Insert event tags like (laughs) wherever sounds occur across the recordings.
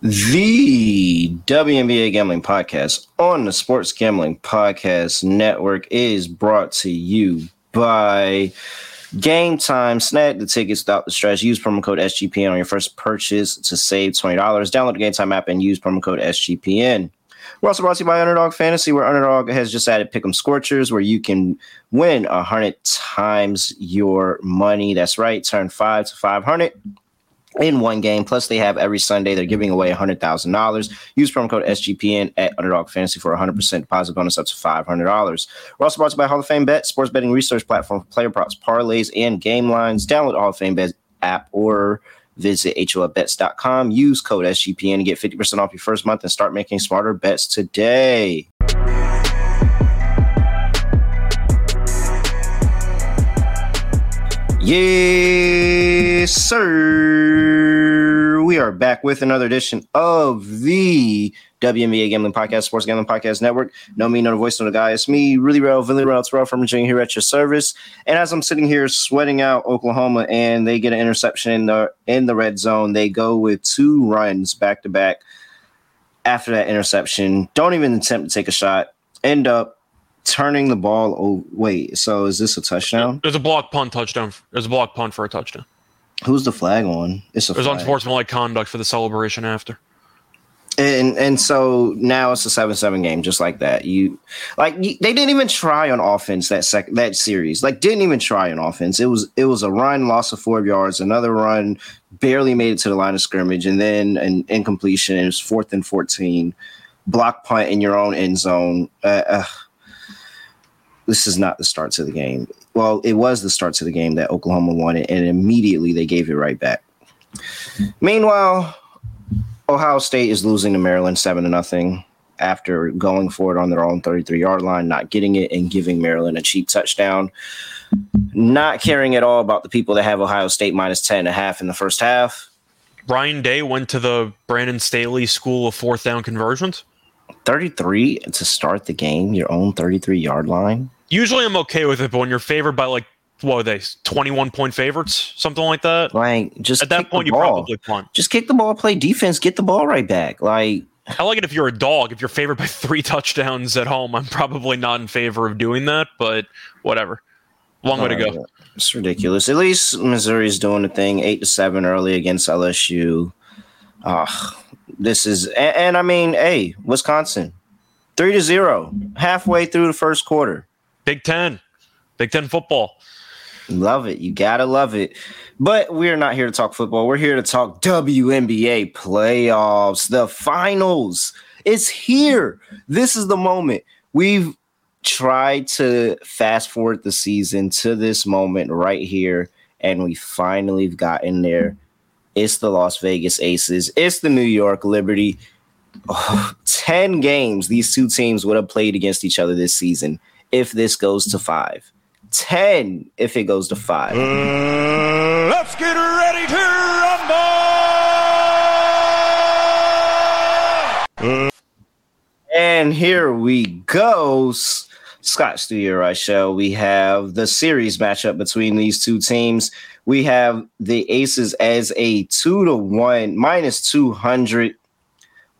The WNBA Gambling Podcast on the Sports Gambling Podcast Network is brought to you by Game Time. Snag the tickets without the stress. Use promo code SGPN on your first purchase to save $20. Download the Game Time app and use promo code SGPN. We're also brought to you by Underdog Fantasy, where Underdog has just added Pick'em Scorchers, where you can win 100 times your money. That's right, turn 5 to 500 in one game. Plus, they have every Sunday they're giving away $100,000. Use promo code SGPN at Underdog Fantasy for 100% deposit bonus up to $500. We're also brought to you by Hall of Fame Bet, sports betting research platform for player props, parlays, and game lines. Download Hall of Fame Bet app or visit HOFBets.com. Use code SGPN to get 50% off your first month and start making smarter bets today. Yes, sir. We are back with another edition of the WNBA Gambling Podcast, Sports Gambling Podcast Network. No me, no the voice, no the guy. It's me, really real, really Real, real from Virginia here at your service. And as I'm sitting here sweating out Oklahoma and they get an interception in the in the red zone, they go with two runs back to back after that interception. Don't even attempt to take a shot. End up turning the ball. Oh, wait. So is this a touchdown? There's a block punt touchdown. There's a block punt for a touchdown. Who's the flag on? It's a There's flag. unsportsmanlike conduct for the celebration after. And and so now it's a seven seven game, just like that. You like you, they didn't even try on offense that sec that series. Like didn't even try on offense. It was it was a run, loss of four yards, another run, barely made it to the line of scrimmage, and then an incompletion. It was fourth and fourteen, block punt in your own end zone. Uh, uh, this is not the start to the game. Well, it was the start to the game that Oklahoma wanted, and immediately they gave it right back. Meanwhile, Ohio State is losing to Maryland seven to nothing after going for it on their own 33 yard line, not getting it, and giving Maryland a cheap touchdown. Not caring at all about the people that have Ohio State minus 10 and a half in the first half. Ryan Day went to the Brandon Staley School of Fourth Down Conversions. 33 to start the game, your own 33 yard line. Usually I'm okay with it, but when you're favored by like what are they 21 point favorites, something like that. Like just at that point you probably punt. Just kick the ball, play defense, get the ball right back. Like I like it if you're a dog. If you're favored by three (laughs) touchdowns at home, I'm probably not in favor of doing that, but whatever. Long way to go. It's ridiculous. At least Missouri's doing the thing, eight to seven early against LSU. Uh, this is and, and I mean, hey, Wisconsin, three to zero, halfway through the first quarter. Big Ten, Big Ten football. Love it. You gotta love it. But we're not here to talk football. We're here to talk WNBA playoffs, the finals. It's here. This is the moment. We've tried to fast forward the season to this moment right here, and we finally gotten there. It's the Las Vegas Aces. It's the New York Liberty. Oh, 10 games these two teams would have played against each other this season if this goes to five. 10 if it goes to five. Uh, let's get ready to rumble. And here we go. Scott Studio Right Show. We have the series matchup between these two teams. We have the Aces as a two to one, minus 200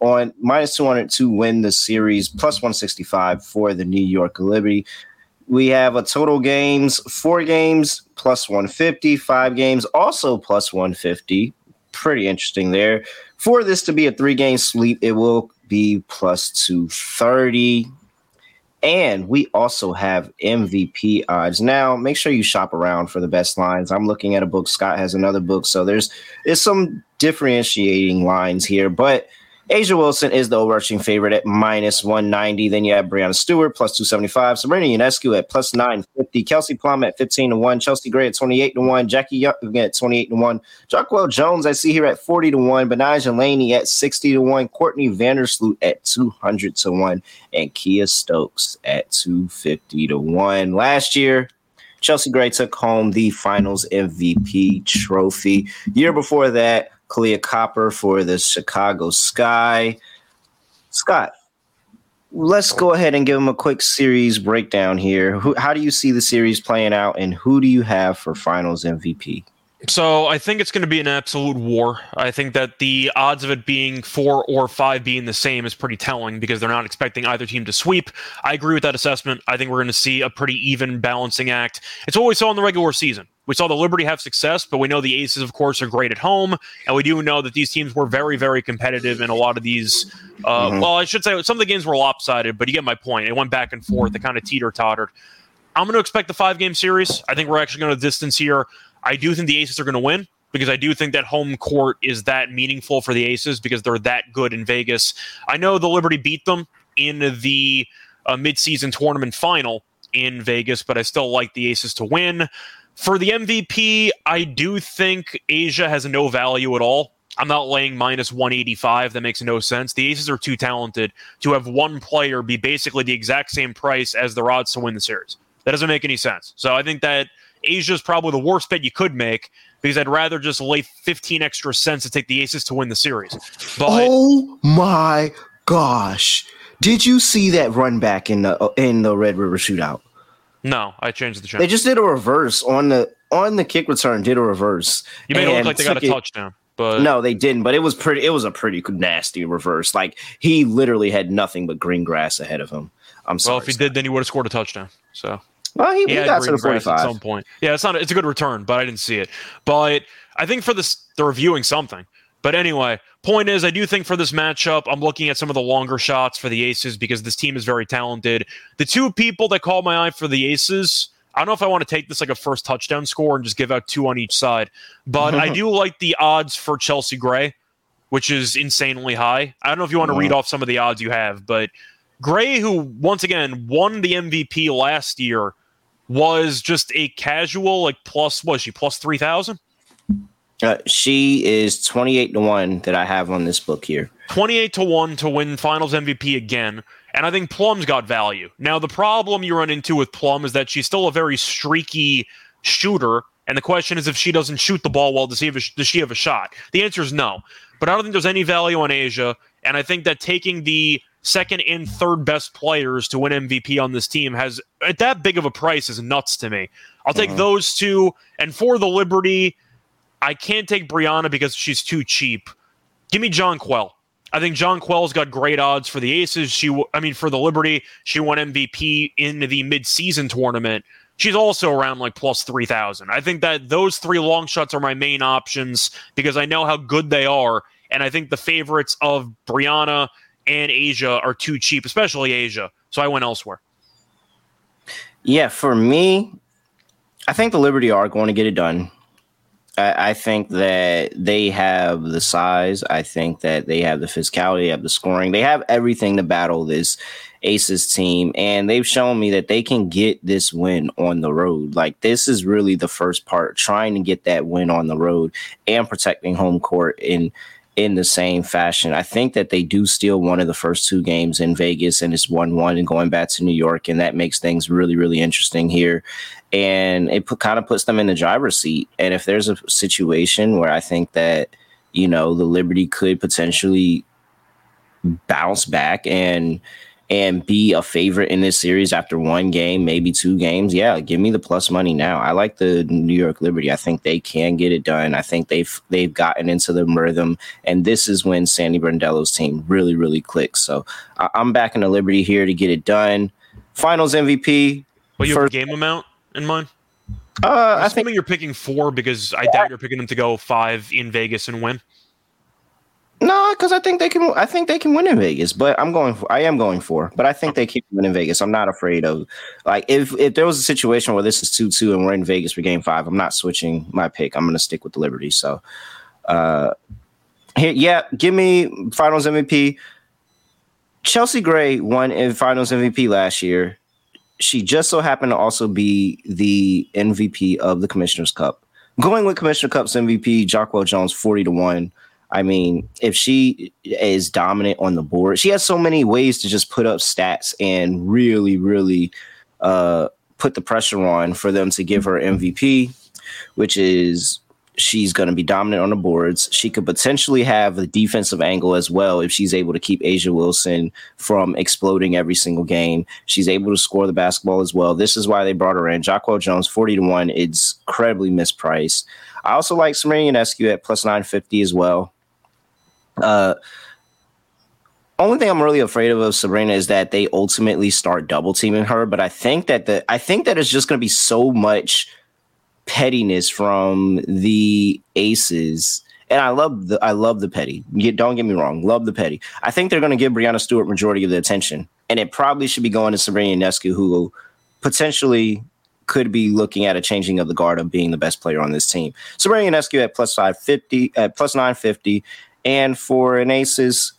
on minus 200 to win the series, mm-hmm. plus 165 for the New York Liberty. We have a total games, four games, plus 150, five games, also plus 150. Pretty interesting there. For this to be a three game sweep, it will be plus 230. And we also have MVP odds. Now, make sure you shop around for the best lines. I'm looking at a book. Scott has another book. So there's, there's some differentiating lines here, but A'ja Wilson is the overarching favorite at minus 190. Then you have Breanna Stewart plus 275. Sabrina Ionescu at plus 950. Kelsey Plum at 15 to 1. Chelsea Gray at 28 to 1. Jackie Young at 28 to 1. Jonquel Jones, I see here at 40 to 1. Betnijah Laney at 60 to 1. Courtney Vandersloot at 200 to 1. And Kiah Stokes at 250 to 1. Last year, Chelsea Gray took home the finals MVP trophy. Year before that, Kahleah Copper for the Chicago Sky. Scott, let's go ahead and give him a quick series breakdown here. Who, how do you see the series playing out, and who do you have for Finals MVP? So I think it's going to be an absolute war. I think that the odds of it being four or five being the same is pretty telling because they're not expecting either team to sweep. I agree with that assessment. I think we're going to see a pretty even balancing act. It's we saw in the regular season. We saw the Liberty have success, but we know the Aces, of course, are great at home, and we do know that these teams were very, very competitive in a lot of these. Uh, mm-hmm. Well, I should say some of the games were lopsided, but you get my point. It went back and forth. It kind of teeter tottered. I'm going to expect the five game series. I think we're actually going to distance here. I do think the Aces are going to win because I do think that home court is that meaningful for the Aces because they're that good in Vegas. I know the Liberty beat them in the uh, midseason tournament final in Vegas, but I still like the Aces to win. For the MVP, I do think A'ja has no value at all. I'm not laying minus 185. That makes no sense. The Aces are too talented to have one player be basically the exact same price as the odds to win the series. That doesn't make any sense. So I think that A'ja is probably the worst bet you could make because I'd rather just lay 15 extra cents to take the Aces to win the series. But, oh my gosh. Did you see that run back in the in the Red River shootout? No, I changed the channel. They just did a reverse on the on the kick return, did a reverse. You made it look like they got a it, touchdown. But no, they didn't. But it was pretty. It was a pretty nasty reverse. Like he literally had nothing but green grass ahead of him. I'm sorry. Well, if he did, then he would have scored a touchdown. So well, he, he, he got to the 45 at some point. Yeah, it's not. It's a good return, but I didn't see it. But I think for this, they're reviewing something. But anyway, point is, I do think for this matchup, I'm looking at some of the longer shots for the Aces because this team is very talented. The two people that caught my eye for the Aces, I don't know if I want to take this like a first touchdown score and just give out two on each side, but I (laughs) do like the odds for Chelsea Gray, which is insanely high. I don't know if you want to read off some of the odds you have, but Gray, who once again won the MVP last year, was just a casual like plus was she plus three thousand? Uh, she is twenty eight to one that I have on this book here. Twenty eight to one to win Finals MVP again, and I think Plum's got value. Now the problem you run into with Plum is that she's still a very streaky shooter, and the question is if she doesn't shoot the ball well, does she have a, does she have a shot? The answer is no. But I don't think there's any value on A'ja. and I think that taking the second and third best players to win MVP on this team has at that big of a price is nuts to me. I'll take uh-huh. those two. And for the Liberty, I can't take Breanna because she's too cheap. Give me Jonquel. I think Jonquel's got great odds for the Aces. She, I mean, for the Liberty, she won MVP in the mid-season tournament. She's also around like plus three thousand. I think that those three long shots are my main options because I know how good they are, and I think the favorites of Breanna and A'ja are too cheap, especially A'ja. So I went elsewhere. Yeah, for me, I think the Liberty are going to get it done. I, I think that they have the size. I think that they have the physicality, they have the scoring, they have everything to battle this Aces team. And they've shown me that they can get this win on the road. Like, this is really the first part, trying to get that win on the road and protecting home court in in the same fashion. I think that they do steal one of the first two games in Vegas and it's 1 1 and going back to New York. And that makes things really, really interesting here. And it put, kind of puts them in the driver's seat. And if there's a situation where I think that, you know, the Liberty could potentially bounce back and and be a favorite in this series after one game, maybe two games, yeah, give me the plus money now. I like the New York Liberty. I think they can get it done. I think they've they've gotten into the rhythm, and this is when Sandy Brondello's team really really clicks. So I, am backing the Liberty here to get it done. Finals MVP. Well, you have a game amount in mind. Uh, I think you're picking four because I doubt you're picking them to go five in Vegas and win. No, because I think they can. I think they can win in Vegas, but I'm going. For, I am going for. But I think they can win in Vegas. I'm not afraid of. Like if if there was a situation where this is two two and we're in Vegas for Game Five, I'm not switching my pick. I'm going to stick with the Liberty. So, uh, here, yeah, give me Finals MVP. Chelsea Gray won in Finals MVP last year. She just so happened to also be the MVP of the Commissioner's Cup. Going with Commissioner Cup's MVP, Jonquel Jones, forty to one. I mean, if she is dominant on the board, she has so many ways to just put up stats and really, really uh, put the pressure on for them to give her MVP, which is she's going to be dominant on the boards. She could potentially have a defensive angle as well if she's able to keep A'ja Wilson from exploding every single game. She's able to score the basketball as well. This is why they brought her in. Jonquel Jones, 40 to 1. It's incredibly mispriced. I also like Sabrina Ionescu at plus 950 as well. Uh, only thing I'm really afraid of of Sabrina is that they ultimately start double teaming her. But I think that the I think that it's just going to be so much pettiness from the aces. And I love the I love the petty. don't get me wrong, love the petty. I think they're going to give Breanna Stewart majority of the attention, and it probably should be going to Sabrina Ionescu, who potentially could be looking at a changing of the guard of being the best player on this team. Sabrina Ionescu at plus five fifty, at plus nine fifty, and for an aces,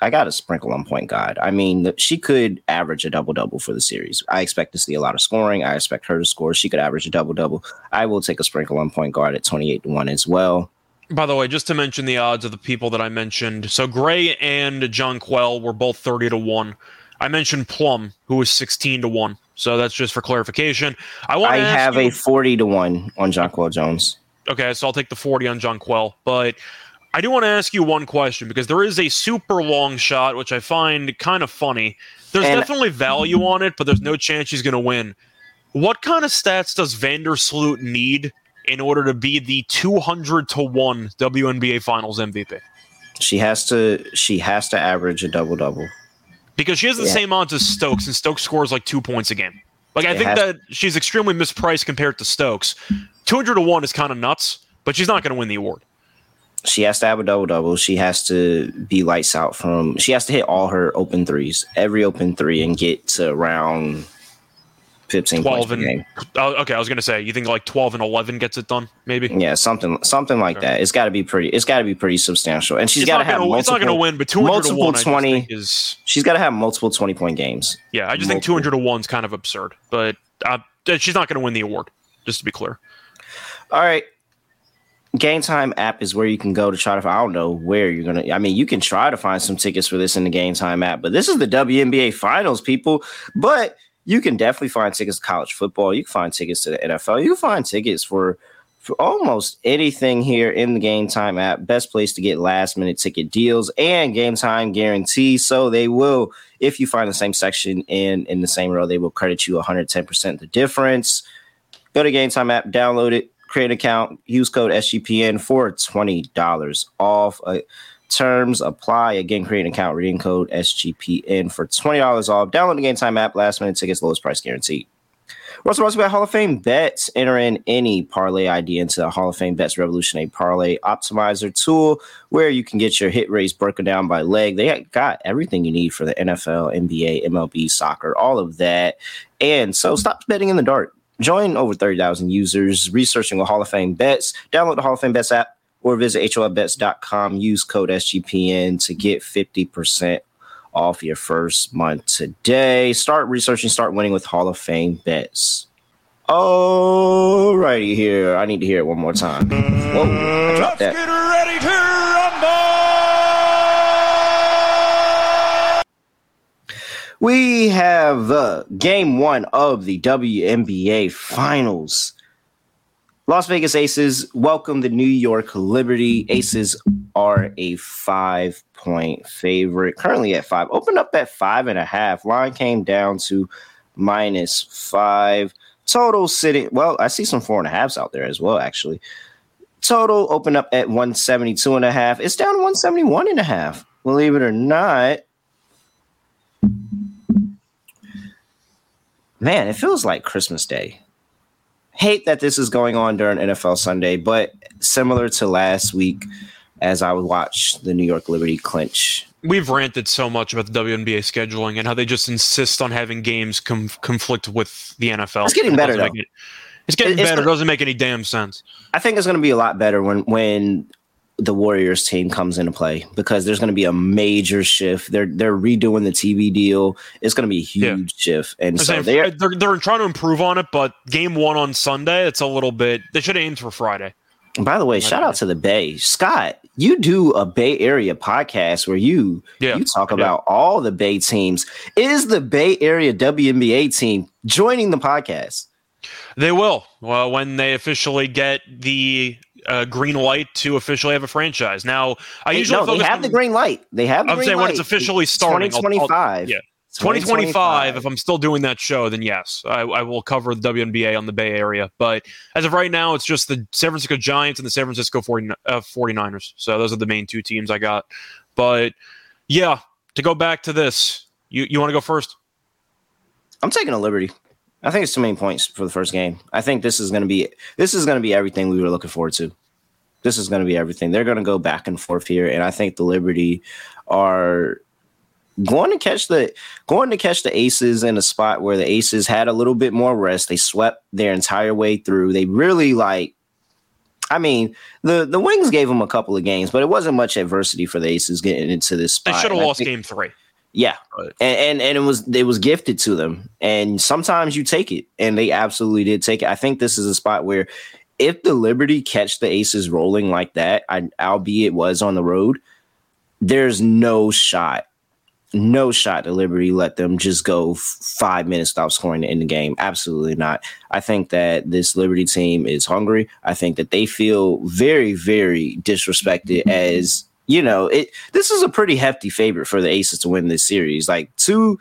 I got a sprinkle on point guard. I mean, she could average a double double for the series. I expect to see a lot of scoring. I expect her to score. She could average a double double. I will take a sprinkle on point guard at 28 to 1 as well. By the way, just to mention the odds of the people that I mentioned. So Gray and Jonquel were both 30 to 1. I mentioned Plum, who was 16 to 1. So that's just for clarification. I want I have you, a 40 to 1 on Jonquel Jones. Okay, so I'll take the 40 on Jonquel. But I do want to ask you one question because there is a super long shot, which I find kind of funny. There's and definitely value on it, but there's no chance she's going to win. What kind of stats does Vandersloot need in order to be the 200 to 1 WNBA Finals MVP? She has to she has to average a double double. Because she has the yeah. same odds as Stokes and Stokes scores like 2 points a game. Like I it think that she's extremely mispriced compared to Stokes. 200 to 1 is kind of nuts, but she's not going to win the award she has to have a double double. She has to be lights out from. She has to hit all her open threes, every open three, and get to around fifteen 12 and, oh, okay, I was gonna say you think like twelve and eleven gets it done, maybe. Yeah, something something like okay. that. It's got to be pretty. It's got to be pretty substantial, and she's got to have gonna, multiple. It's not gonna win, but two hundred multiple one, twenty is. She's got to have multiple twenty point games. Yeah, I just multiple. think two hundred to one is kind of absurd, but uh, she's not gonna win the award. Just to be clear. All right, Game Time app is where you can go to try to. I don't know where you're gonna. I mean, you can try to find some tickets for this in the Game Time app, but this is the WNBA Finals, people. But you can definitely find tickets to college football. You can find tickets to the NFL. You can find tickets for for almost anything here in the Game Time app. Best place to get last minute ticket deals and Game Time guarantee. So they will, if you find the same section in in the same row, they will credit you 110 percent the difference. Go to Game Time app, download it create an account, use code SGPN for $20 off. Uh, terms apply. Again, create an account, reading code SGPN for $20 off. Download the Game Time app, last minute tickets, lowest price guaranteed. We're also about Hall of Fame bets. Enter in any parlay idea into the Hall of Fame bets Revolutionary parlay optimizer tool where you can get your hit rates broken down by leg. They got everything you need for the NFL, NBA, MLB, soccer, all of that. And so stop betting in the dark. Join over 30,000 users researching the Hall of Fame bets. Download the Hall of Fame bets app or visit HOFBets.com. Use code SGPN to get 50% off your first month today. Start researching, start winning with Hall of Fame bets. Alrighty, here. I need to hear it one more time. Whoa, Let's that. get ready to We have game one of the WNBA Finals. Las Vegas Aces welcome the New York Liberty. Aces are a five point favorite, currently at five. Opened up at five and a half. Line came down to minus five. Total sitting, well, I see some four and a halves out there as well, actually. Total opened up at 172 and a half. It's down to 171 and a half. Believe it or not. Man, it feels like Christmas Day. Hate that this is going on during NFL Sunday, but similar to last week, as I would watch the New York Liberty clinch. We've ranted so much about the WNBA scheduling and how they just insist on having games com- conflict with the NFL. It's getting better though. It, it's getting it's better. Gonna, it doesn't make any damn sense. I think it's going to be a lot better when when the Warriors team comes into play because there's going to be a major shift. They're they're redoing the TV deal. It's going to be a huge yeah. shift, and so they're, uh, they're they're trying to improve on it. But game one on Sunday, it's a little bit. They should aim for Friday. And by the way, shout out to the Bay, Scott. You do a Bay Area podcast where you yeah. you talk about yeah. all the Bay teams. Is the Bay Area WNBA team joining the podcast? They will. Well, when they officially get the uh, green light to officially have a franchise. Now, I usually no, they have on- the green light. They have the I'm saying light. when it's officially starting. I'll- I'll- 2025. yeah. 2025, if I'm still doing that show, then yes, I, I will cover the WNBA on the Bay Area. But as of right now, it's just the San Francisco Giants and the San Francisco 40, uh, 49ers. So those are the main two teams I got. But yeah, to go back to this, you, you want to go first? I'm taking a liberty. I think it's too many points for the first game. I think this is going to be this is going to be everything we were looking forward to. This is going to be everything. They're going to go back and forth here, and I think the Liberty are going to catch the going to catch the Aces in a spot where the Aces had a little bit more rest. They swept their entire way through. They really like. I mean, the the Wings gave them a couple of games, but it wasn't much adversity for the Aces getting into this They should have lost think- game three. Yeah, and, and and it was it was gifted to them, and sometimes you take it, and they absolutely did take it. I think this is a spot where if the Liberty catch the Aces rolling like that, I, albeit was on the road, there's no shot, no shot the Liberty let them just go five minutes without scoring to end the game. Absolutely not. I think that this Liberty team is hungry. I think that they feel very, very disrespected as you know it. This is a pretty hefty favorite for the Aces to win this series. Like two,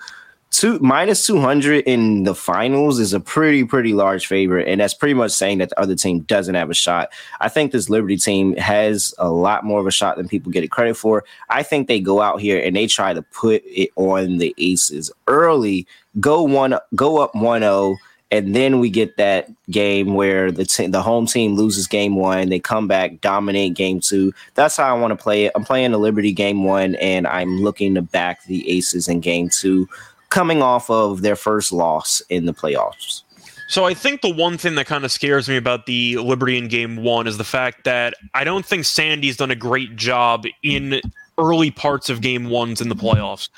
two minus two hundred in the finals is a pretty, pretty large favorite, and that's pretty much saying that the other team doesn't have a shot. I think this Liberty team has a lot more of a shot than people get it credit for. I think they go out here and they try to put it on the Aces early, go one, go up 1-0, and then we get that game where the the home team loses game one, they come back, dominate game two. That's how I want to play it. I'm playing the Liberty game one, and I'm looking to back the Aces in game two, coming off of their first loss in the playoffs. So I think the one thing that kind of scares me about the Liberty in game one is the fact that I don't think Sandy's done a great job in early parts of game ones in the playoffs.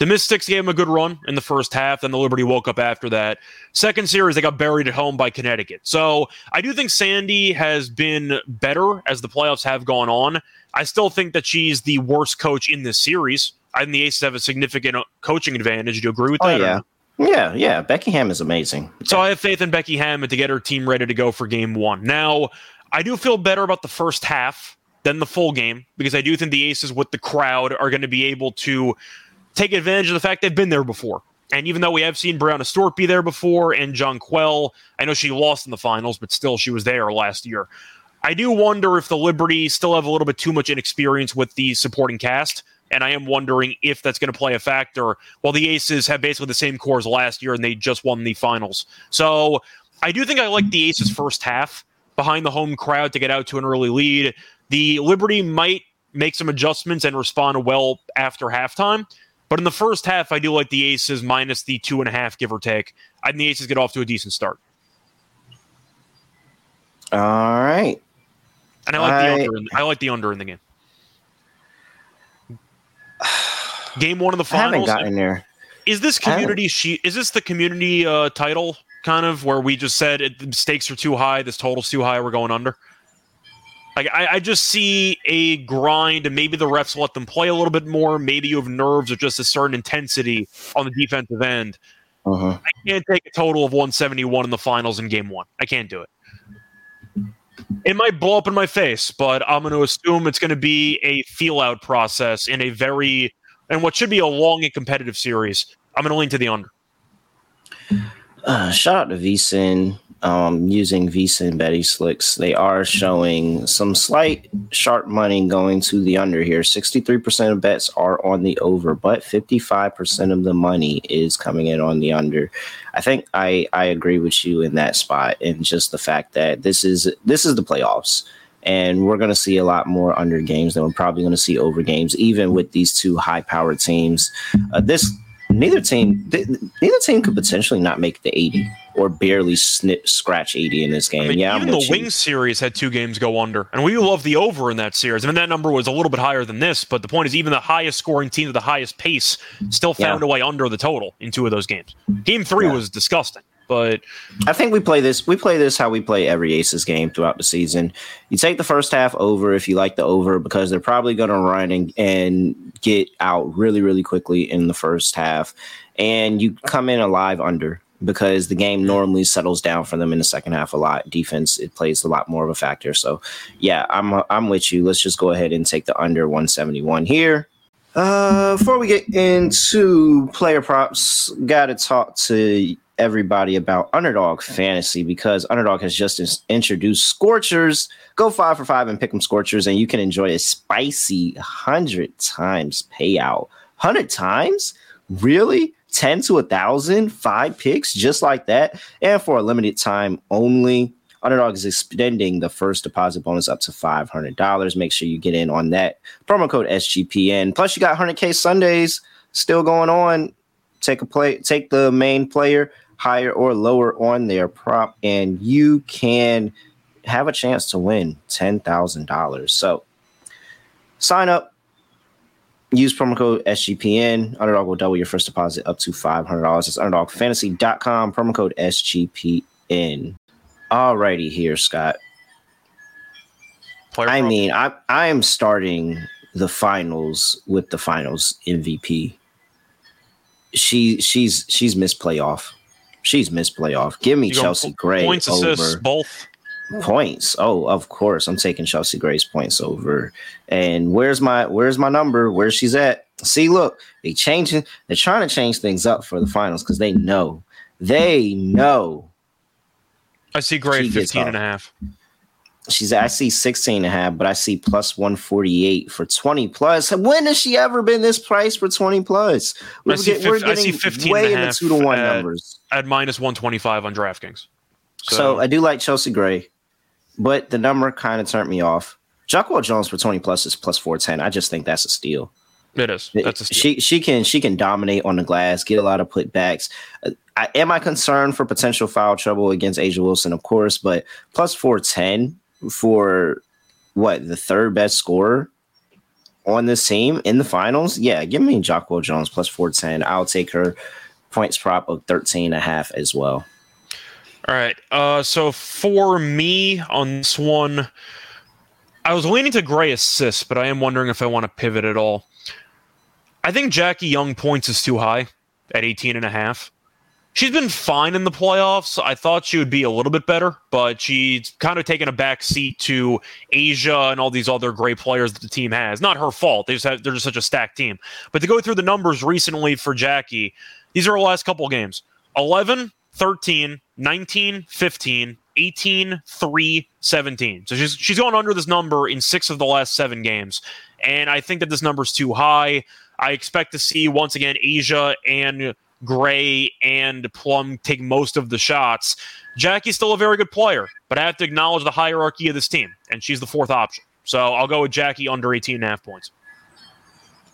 The Mystics gave them a good run in the first half, then the Liberty woke up after that. Second series, they got buried at home by Connecticut. So I do think Sandy has been better as the playoffs have gone on. I still think that she's the worst coach in this series. I think the Aces have a significant uh, coaching advantage. Do you agree with Oh that? or yeah, yeah, yeah. Becky Ham is amazing. so I have faith in Becky Hammon to get her team ready to go for game one. Now, I do feel better about the first half than the full game because I do think the Aces with the crowd are going to be able to take advantage of the fact they've been there before. And even though we have seen Breanna Stewart be there before and Jonquel, I know she lost in the finals, but still she was there last year. I do wonder if the Liberty still have a little bit too much inexperience with the supporting cast. And I am wondering if that's going to play a factor. While the Aces have basically the same core as last year and they just won the finals. So I do think I like the Aces first half behind the home crowd to get out to an early lead. The Liberty might make some adjustments and respond well after halftime. But in the first half, I do like the Aces minus the two and a half, give or take. I think the Aces get off to a decent start. All right. And I like I- the under. In, I like the under in the game. (sighs) Game one of the I haven't gotten there. Is this community sheet? is this the community uh, title kind of where we just said it, the stakes are too high, this total's too high, we're going under? Like I, I just see a grind, and maybe the refs let them play a little bit more. Maybe you have nerves or just a certain intensity on the defensive end. Uh-huh. I can't take a total of 171 in the finals in game one. I can't do it. It might blow up in my face, but I'm going to assume it's going to be a feel out process in a very, and what should be a long and competitive series. I'm going to lean to the under. Uh, shout out to VSIN. Um, using and Betty Slicks, they are showing some slight sharp money going to the under here. 63% of bets are on the over, but 55% of the money is coming in on the under. I think I, I agree with you in that spot, and just the fact that this is this is the playoffs. And we're going to see a lot more under games than we're probably going to see over games, even with these two high powered teams. Uh, this neither team th- neither team could potentially not make the 80 or barely snip scratch 80 in this game. I mean, yeah, I'm even the with you. Wings series had two games go under, and we love the over in that series. I mean, that number was a little bit higher than this, but the point is, even the highest scoring team at the highest pace still found Yeah. a way under the total in two of those games. Game three Yeah. was disgusting, but I think we play this. We play this how we play every Aces game throughout the season. You take the first half over if you like the over because they're probably going to run and, and get out really, really quickly in the first half, and you come in alive under. because the game normally settles down for them in the second half a lot. Defense it plays a lot more of a factor. So yeah, I'm I'm with you. Let's just go ahead and take the under 171 here. Uh, before we get into player props, got to talk to everybody about Underdog Fantasy because Underdog has just introduced Scorchers. Go five for five and pick them Scorchers, and you can enjoy a spicy hundred times payout. Hundred times, really? 10 to a thousand, five picks just like that. And for a limited time only, Underdog is extending the first deposit bonus up to $500. Make sure you get in on that. Promo code SGPN. Plus, you got 100K Sundays still going on. Take a play, take the main player higher or lower on their prop, and you can have a chance to win $10,000. So sign up, use promo code SGPN. Underdog will double your first deposit up to $500. It's underdogfantasy.com, promo code SGPN. Alrighty, here, Scott. Player I mean, I I am starting the finals with the finals MVP. She she's she's missed playoff. She's missed playoff. Give me Chelsea Gray points, over. assists, both points. Oh, of course, I'm taking Chelsea Gray's points over. And where's my where's my number? Where she's at? See, look, they changing. They're trying to change things up for the finals because they know they know I see Gray 15 and a half. She's I see 16 and a half, but I see plus 148 for 20 plus. When has she ever been this price for 20 plus? We're, get, we're getting I see 15 way in the two to one at, numbers. At minus 125 on DraftKings. So. so I do like Chelsea Gray, but the number kind of turned me off. Jonquel Jones for 20 plus is plus 410. I just think that's a steal. It is. That's a steal. She she can she can dominate on the glass, get a lot of putbacks. I, am I concerned for potential foul trouble against A'ja Wilson? Of course, but plus 410 for what the third best scorer on this team in the finals? Yeah, give me Jonquel Jones plus 410. I'll take her points prop of 13 and a half as well. All right. Uh, so for me on this one, I was leaning to Gray assist, but I am wondering if I want to pivot at all. I think Jackie Young points is too high at 18 and a half she's been fine in the playoffs. I thought she would be a little bit better, but she's kind of taken a back seat to A'ja and all these other great players that the team has. Not her fault. They just have, they're just such a stacked team. But to go through the numbers recently for Jackie, these are her last couple games 11, 13, 19, 15, 18, 3, 17. So she's she's gone under this number in six of the last seven games. And I think that this number is too high. I expect to see once again A'ja and Gray and Plum take most of the shots. Jackie's still a very good player, but I have to acknowledge the hierarchy of this team, and she's the fourth option. So I'll go with Jackie under 18 and a half points.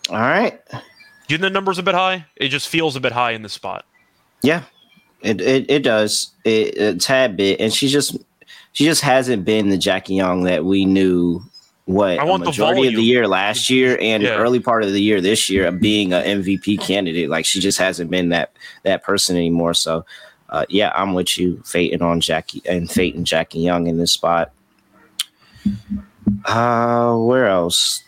All right. Do you think the number's a bit high? It just feels a bit high in this spot. Yeah, it it, it does. It, a tad bit. And she just she just hasn't been the Jackie Young that we knew what I want majority the of the year last year and yeah. early part of the year this year of being an MVP candidate. Like she just hasn't been that that person anymore. So uh, yeah, I'm with you, Fate on Jackie and Fate and Jackie Young in this spot. Uh where else?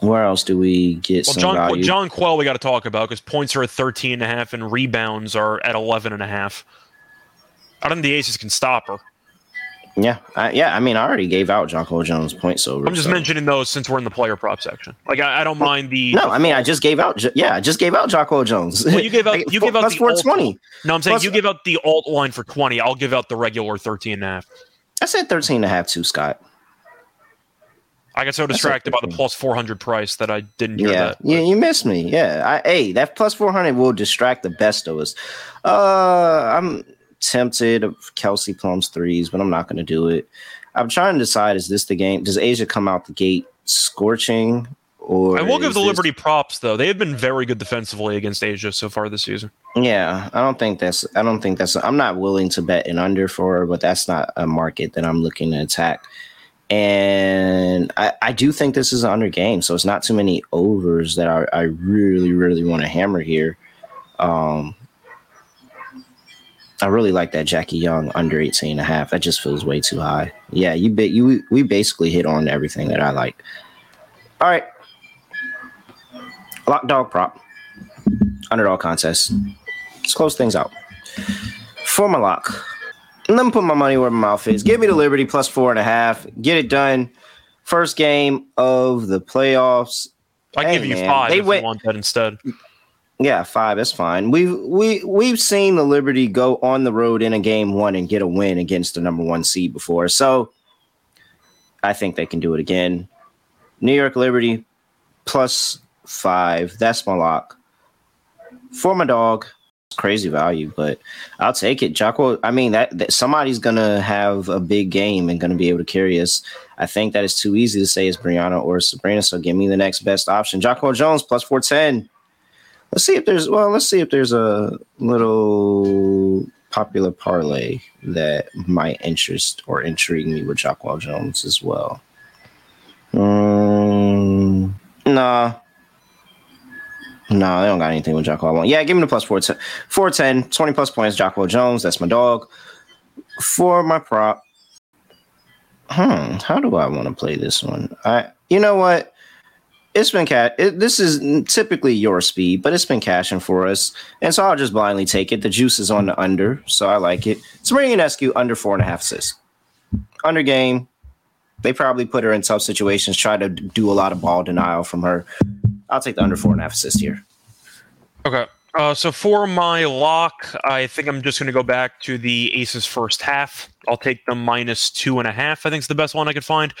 Where else do we get well, John, value? Jonquel we got to talk about because points are at 13 and a half and rebounds are at 11 and a half. I don't think the Aces can stop her. Yeah, I, yeah. I mean, I already gave out Jonquel Jones points over. I'm just so. mentioning those since we're in the player prop section. Like, I, I don't mind the. No, I mean, I just gave out. Yeah, I just gave out Jonquel Jones. Well, you gave out. (laughs) You gave out the plus four twenty. No, I'm saying plus, you give out the alt line for twenty. I'll give out the regular 13 and a half. I said 13 and a half too, Scott. I got so distracted by the plus 400 price that I didn't hear yeah. that. Yeah, you missed me. Yeah. I, hey, that plus 400 will distract the best of us. Uh, I'm tempted of Kelsey Plum's threes, but I'm not going to do it. I'm trying to decide: is this the game? Does A'ja come out the gate scorching? Or I will give the this... Liberty props though; they have been very good defensively against A'ja so far this season. Yeah, I don't think that's. I don't think that's. I'm not willing to bet an under for her, but that's not a market that I'm looking to attack. And I, I do think this is an under game, so it's not too many overs that I, I really, really want to hammer here. Um, I really like that Jackie Young under 18 and a half. That just feels way too high. Yeah, you bet you we basically hit on everything that I like. All right. Lock dog prop. Underdog contest. Let's close things out. For my lock. Let me put my money where my mouth is. Give me the Liberty plus four and a half. Get it done. First game of the playoffs. I Hey, give you man, five they if went- you want that instead. Yeah, five. That's fine. We've we we've seen the Liberty go on the road in a game one and get a win against the number one seed before. So I think they can do it again. New York Liberty plus five. That's my lock. For my dog, it's crazy value, but I'll take it. Jocko, I mean that, that somebody's gonna have a big game and gonna be able to carry us. I think that is too easy to say it's Breanna or Sabrina. So give me the next best option. Jocko Jones plus four ten. Let's see if there's well, let's see if there's a little popular parlay that might interest or intrigue me with Jocko Jones as well. Um, nah. No, they don't got anything with Jocko. One. Yeah, give me the plus 410, 410, 20 plus points. Jocko Jones, that's my dog. For my prop, hmm, how do I want to play this one? I, you know what? It's been cat. It, this is typically your speed, but it's been cashing for us, and so I'll just blindly take it. The juice is on the under, so I like it. Sabrina Ionescu under four and a half assists. Under game, they probably put her in tough situations, try to do a lot of ball denial from her. I'll take the under four and a half assists here. Okay. Uh, so for my lock, I think I'm just going to go back to the Aces first half. I'll take the minus two and a half. I think is the best one I could find.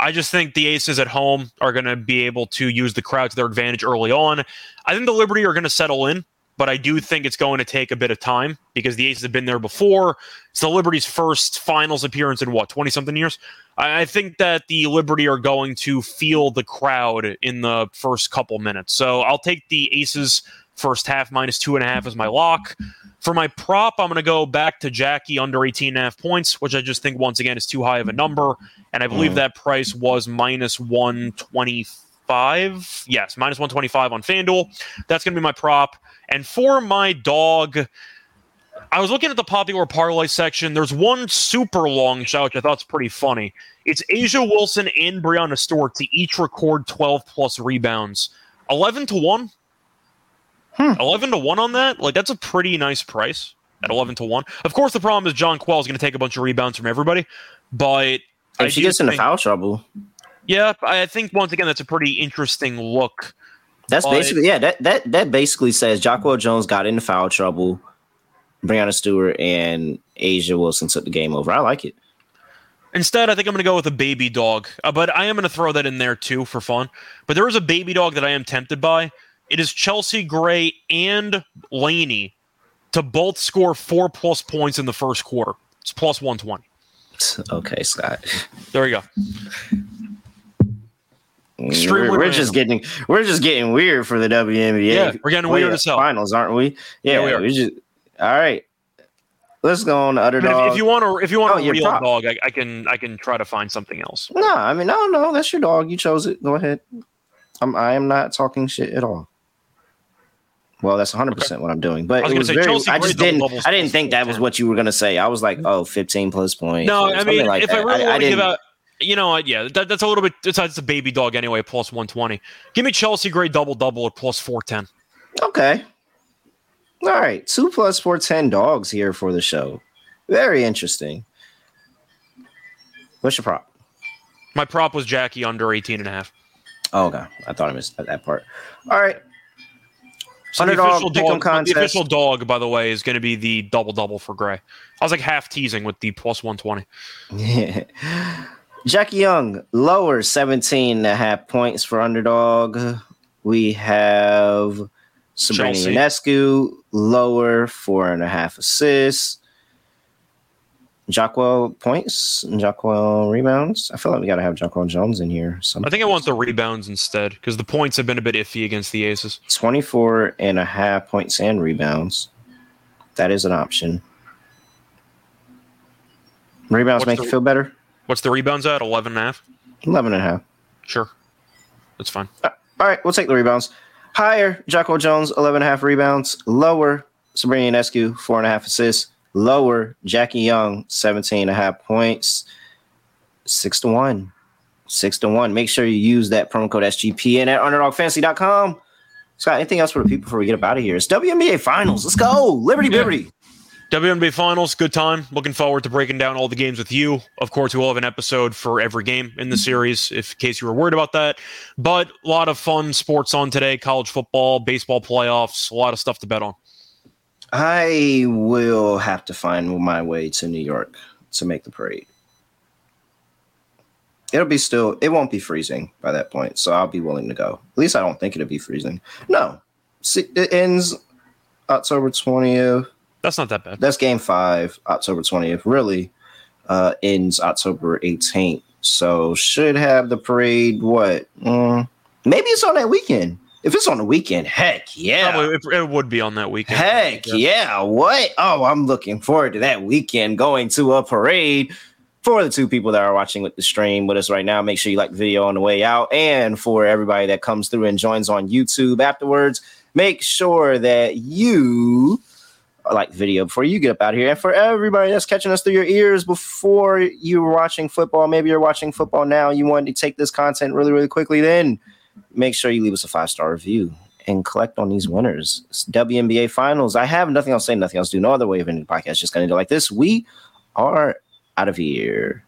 I just think the Aces at home are going to be able to use the crowd to their advantage early on. I think the Liberty are going to settle in, but I do think it's going to take a bit of time because the Aces have been there before. It's the Liberty's first finals appearance in what, 20 something years? I I think that the Liberty are going to feel the crowd in the first couple minutes. So I'll take the Aces first half minus two and a half as my lock. For my prop, I'm going to go back to Jackie under 18 and a half points, which I just think once again is too high of a number. And I believe Mhm. that price was minus 125. Yes, minus 125 on FanDuel. That's going to be my prop. And for my dog, I was looking at the popular parlay section. There's one super long shot, which I thought thought's pretty funny. It's A'ja Wilson and Breanna Stewart to each record 12 plus rebounds. 11 to 1? Hmm. 11 to 1 on that? Like, that's a pretty nice price at 11 to 1. Of course, the problem is Jonquel is going to take a bunch of rebounds from everybody, but. If she gets into foul trouble, Yeah, I think once again, that's a pretty interesting look. that's basically yeah. That that that basically says Jocko Jones got into foul trouble. Breanna Stewart and A'ja Wilson took the game over. I like it. Instead, I think I'm going to go with a baby dog, uh, but I am going to throw that in there too for fun. But there is a baby dog that I am tempted by. It is Chelsea Gray and Laney to both score four plus points in the first quarter. It's plus 120. Okay, Scott. There you go. Extremely we're, we're just getting we're just getting weird for the WNBA. Yeah, we're getting weird as hell. Finals, aren't we? Yeah, Yeah, we are. we just all right. Let's go on the I mean, underdog. if, if you want to, if you want Oh, a real prop. dog, I, I can, I can try to find something else. no, I mean no, no, that's your dog. You chose it. Go ahead. I'm I am not talking shit at all. Well, that's 100 percent what I'm doing. But I was it was say very, Chelsea I just didn't. I didn't think that was what you were gonna say. I was like, oh, 15 plus points. No, I mean, like if I that. really want to give out, you know what? Yeah, that, that's a little bit. It's, it's a baby dog anyway, plus 120. Give me Chelsea Gray double double at plus 410. Okay. All right. Two plus four ten dogs here for the show. Very interesting. What's your prop? My prop was Jackie under 18 and a half. Oh, okay. I thought I missed that part. All right. So the official, dog, the official dog, by the way, is going to be the double double for Gray. I was like half teasing with the plus 120. (laughs) Jackie Young, lower 17 and a half points for underdog. We have Sabrina. Ionescu, lower four and a half assists. Jonquel points, Jonquel rebounds. I feel like we got to have Jonquel Jones in here. I think I want the rebounds instead because the points have been a bit iffy against the Aces. 24 and a half points and rebounds. That is an option. Rebounds What's make the- you feel better? What's the rebounds at? 11 and a half? 11 and a half. Sure. That's fine. Uh, all right, we'll take the rebounds. Higher, Jocko Jones, 11 and a half rebounds. Lower, Sabrina Ionescu, four and a half assists. Lower, Jackie Young, 17 and a half points. Six to one. Six to one. Make sure you use that promo code SGPN at underdogfantasy.com. Scott, anything else for the people before we get up out of here? It's WNBA Finals. Let's go. Liberty, Yeah. Liberty. WNBA Finals, good time. Looking forward to breaking down all the games with you. Of course, we'll have an episode for every game in the series, if in case you were worried about that. But a lot of fun sports on today: college football, baseball playoffs, a lot of stuff to bet on. I will have to find my way to New York to make the parade. It'll be still, it won't be freezing by that point, so I'll be willing to go. At least I don't think it'll be freezing. No, it ends October 20th. That's not that bad. That's game five, October 20th. Really uh, ends October 18th. So should have the parade, what? Mm, maybe it's on that weekend. If it's on the weekend, heck yeah. Oh, Probably, it, it would be on that weekend. Heck yeah. What? Oh, I'm looking forward to that weekend going to a parade. For the two people that are watching with the stream with us right now, make sure you like the video on the way out. And for everybody that comes through and joins on YouTube afterwards, make sure that you like the video before you get up out of here. And for everybody that's catching us through your ears before you were watching football, maybe you're watching football now, you wanted to take this content really, really quickly, then make sure you leave us a five star review and collect on these winners. It's WNBA finals. I have nothing else to say, nothing else to do. No other way of ending the podcast. Just going to do like this. We are out of here.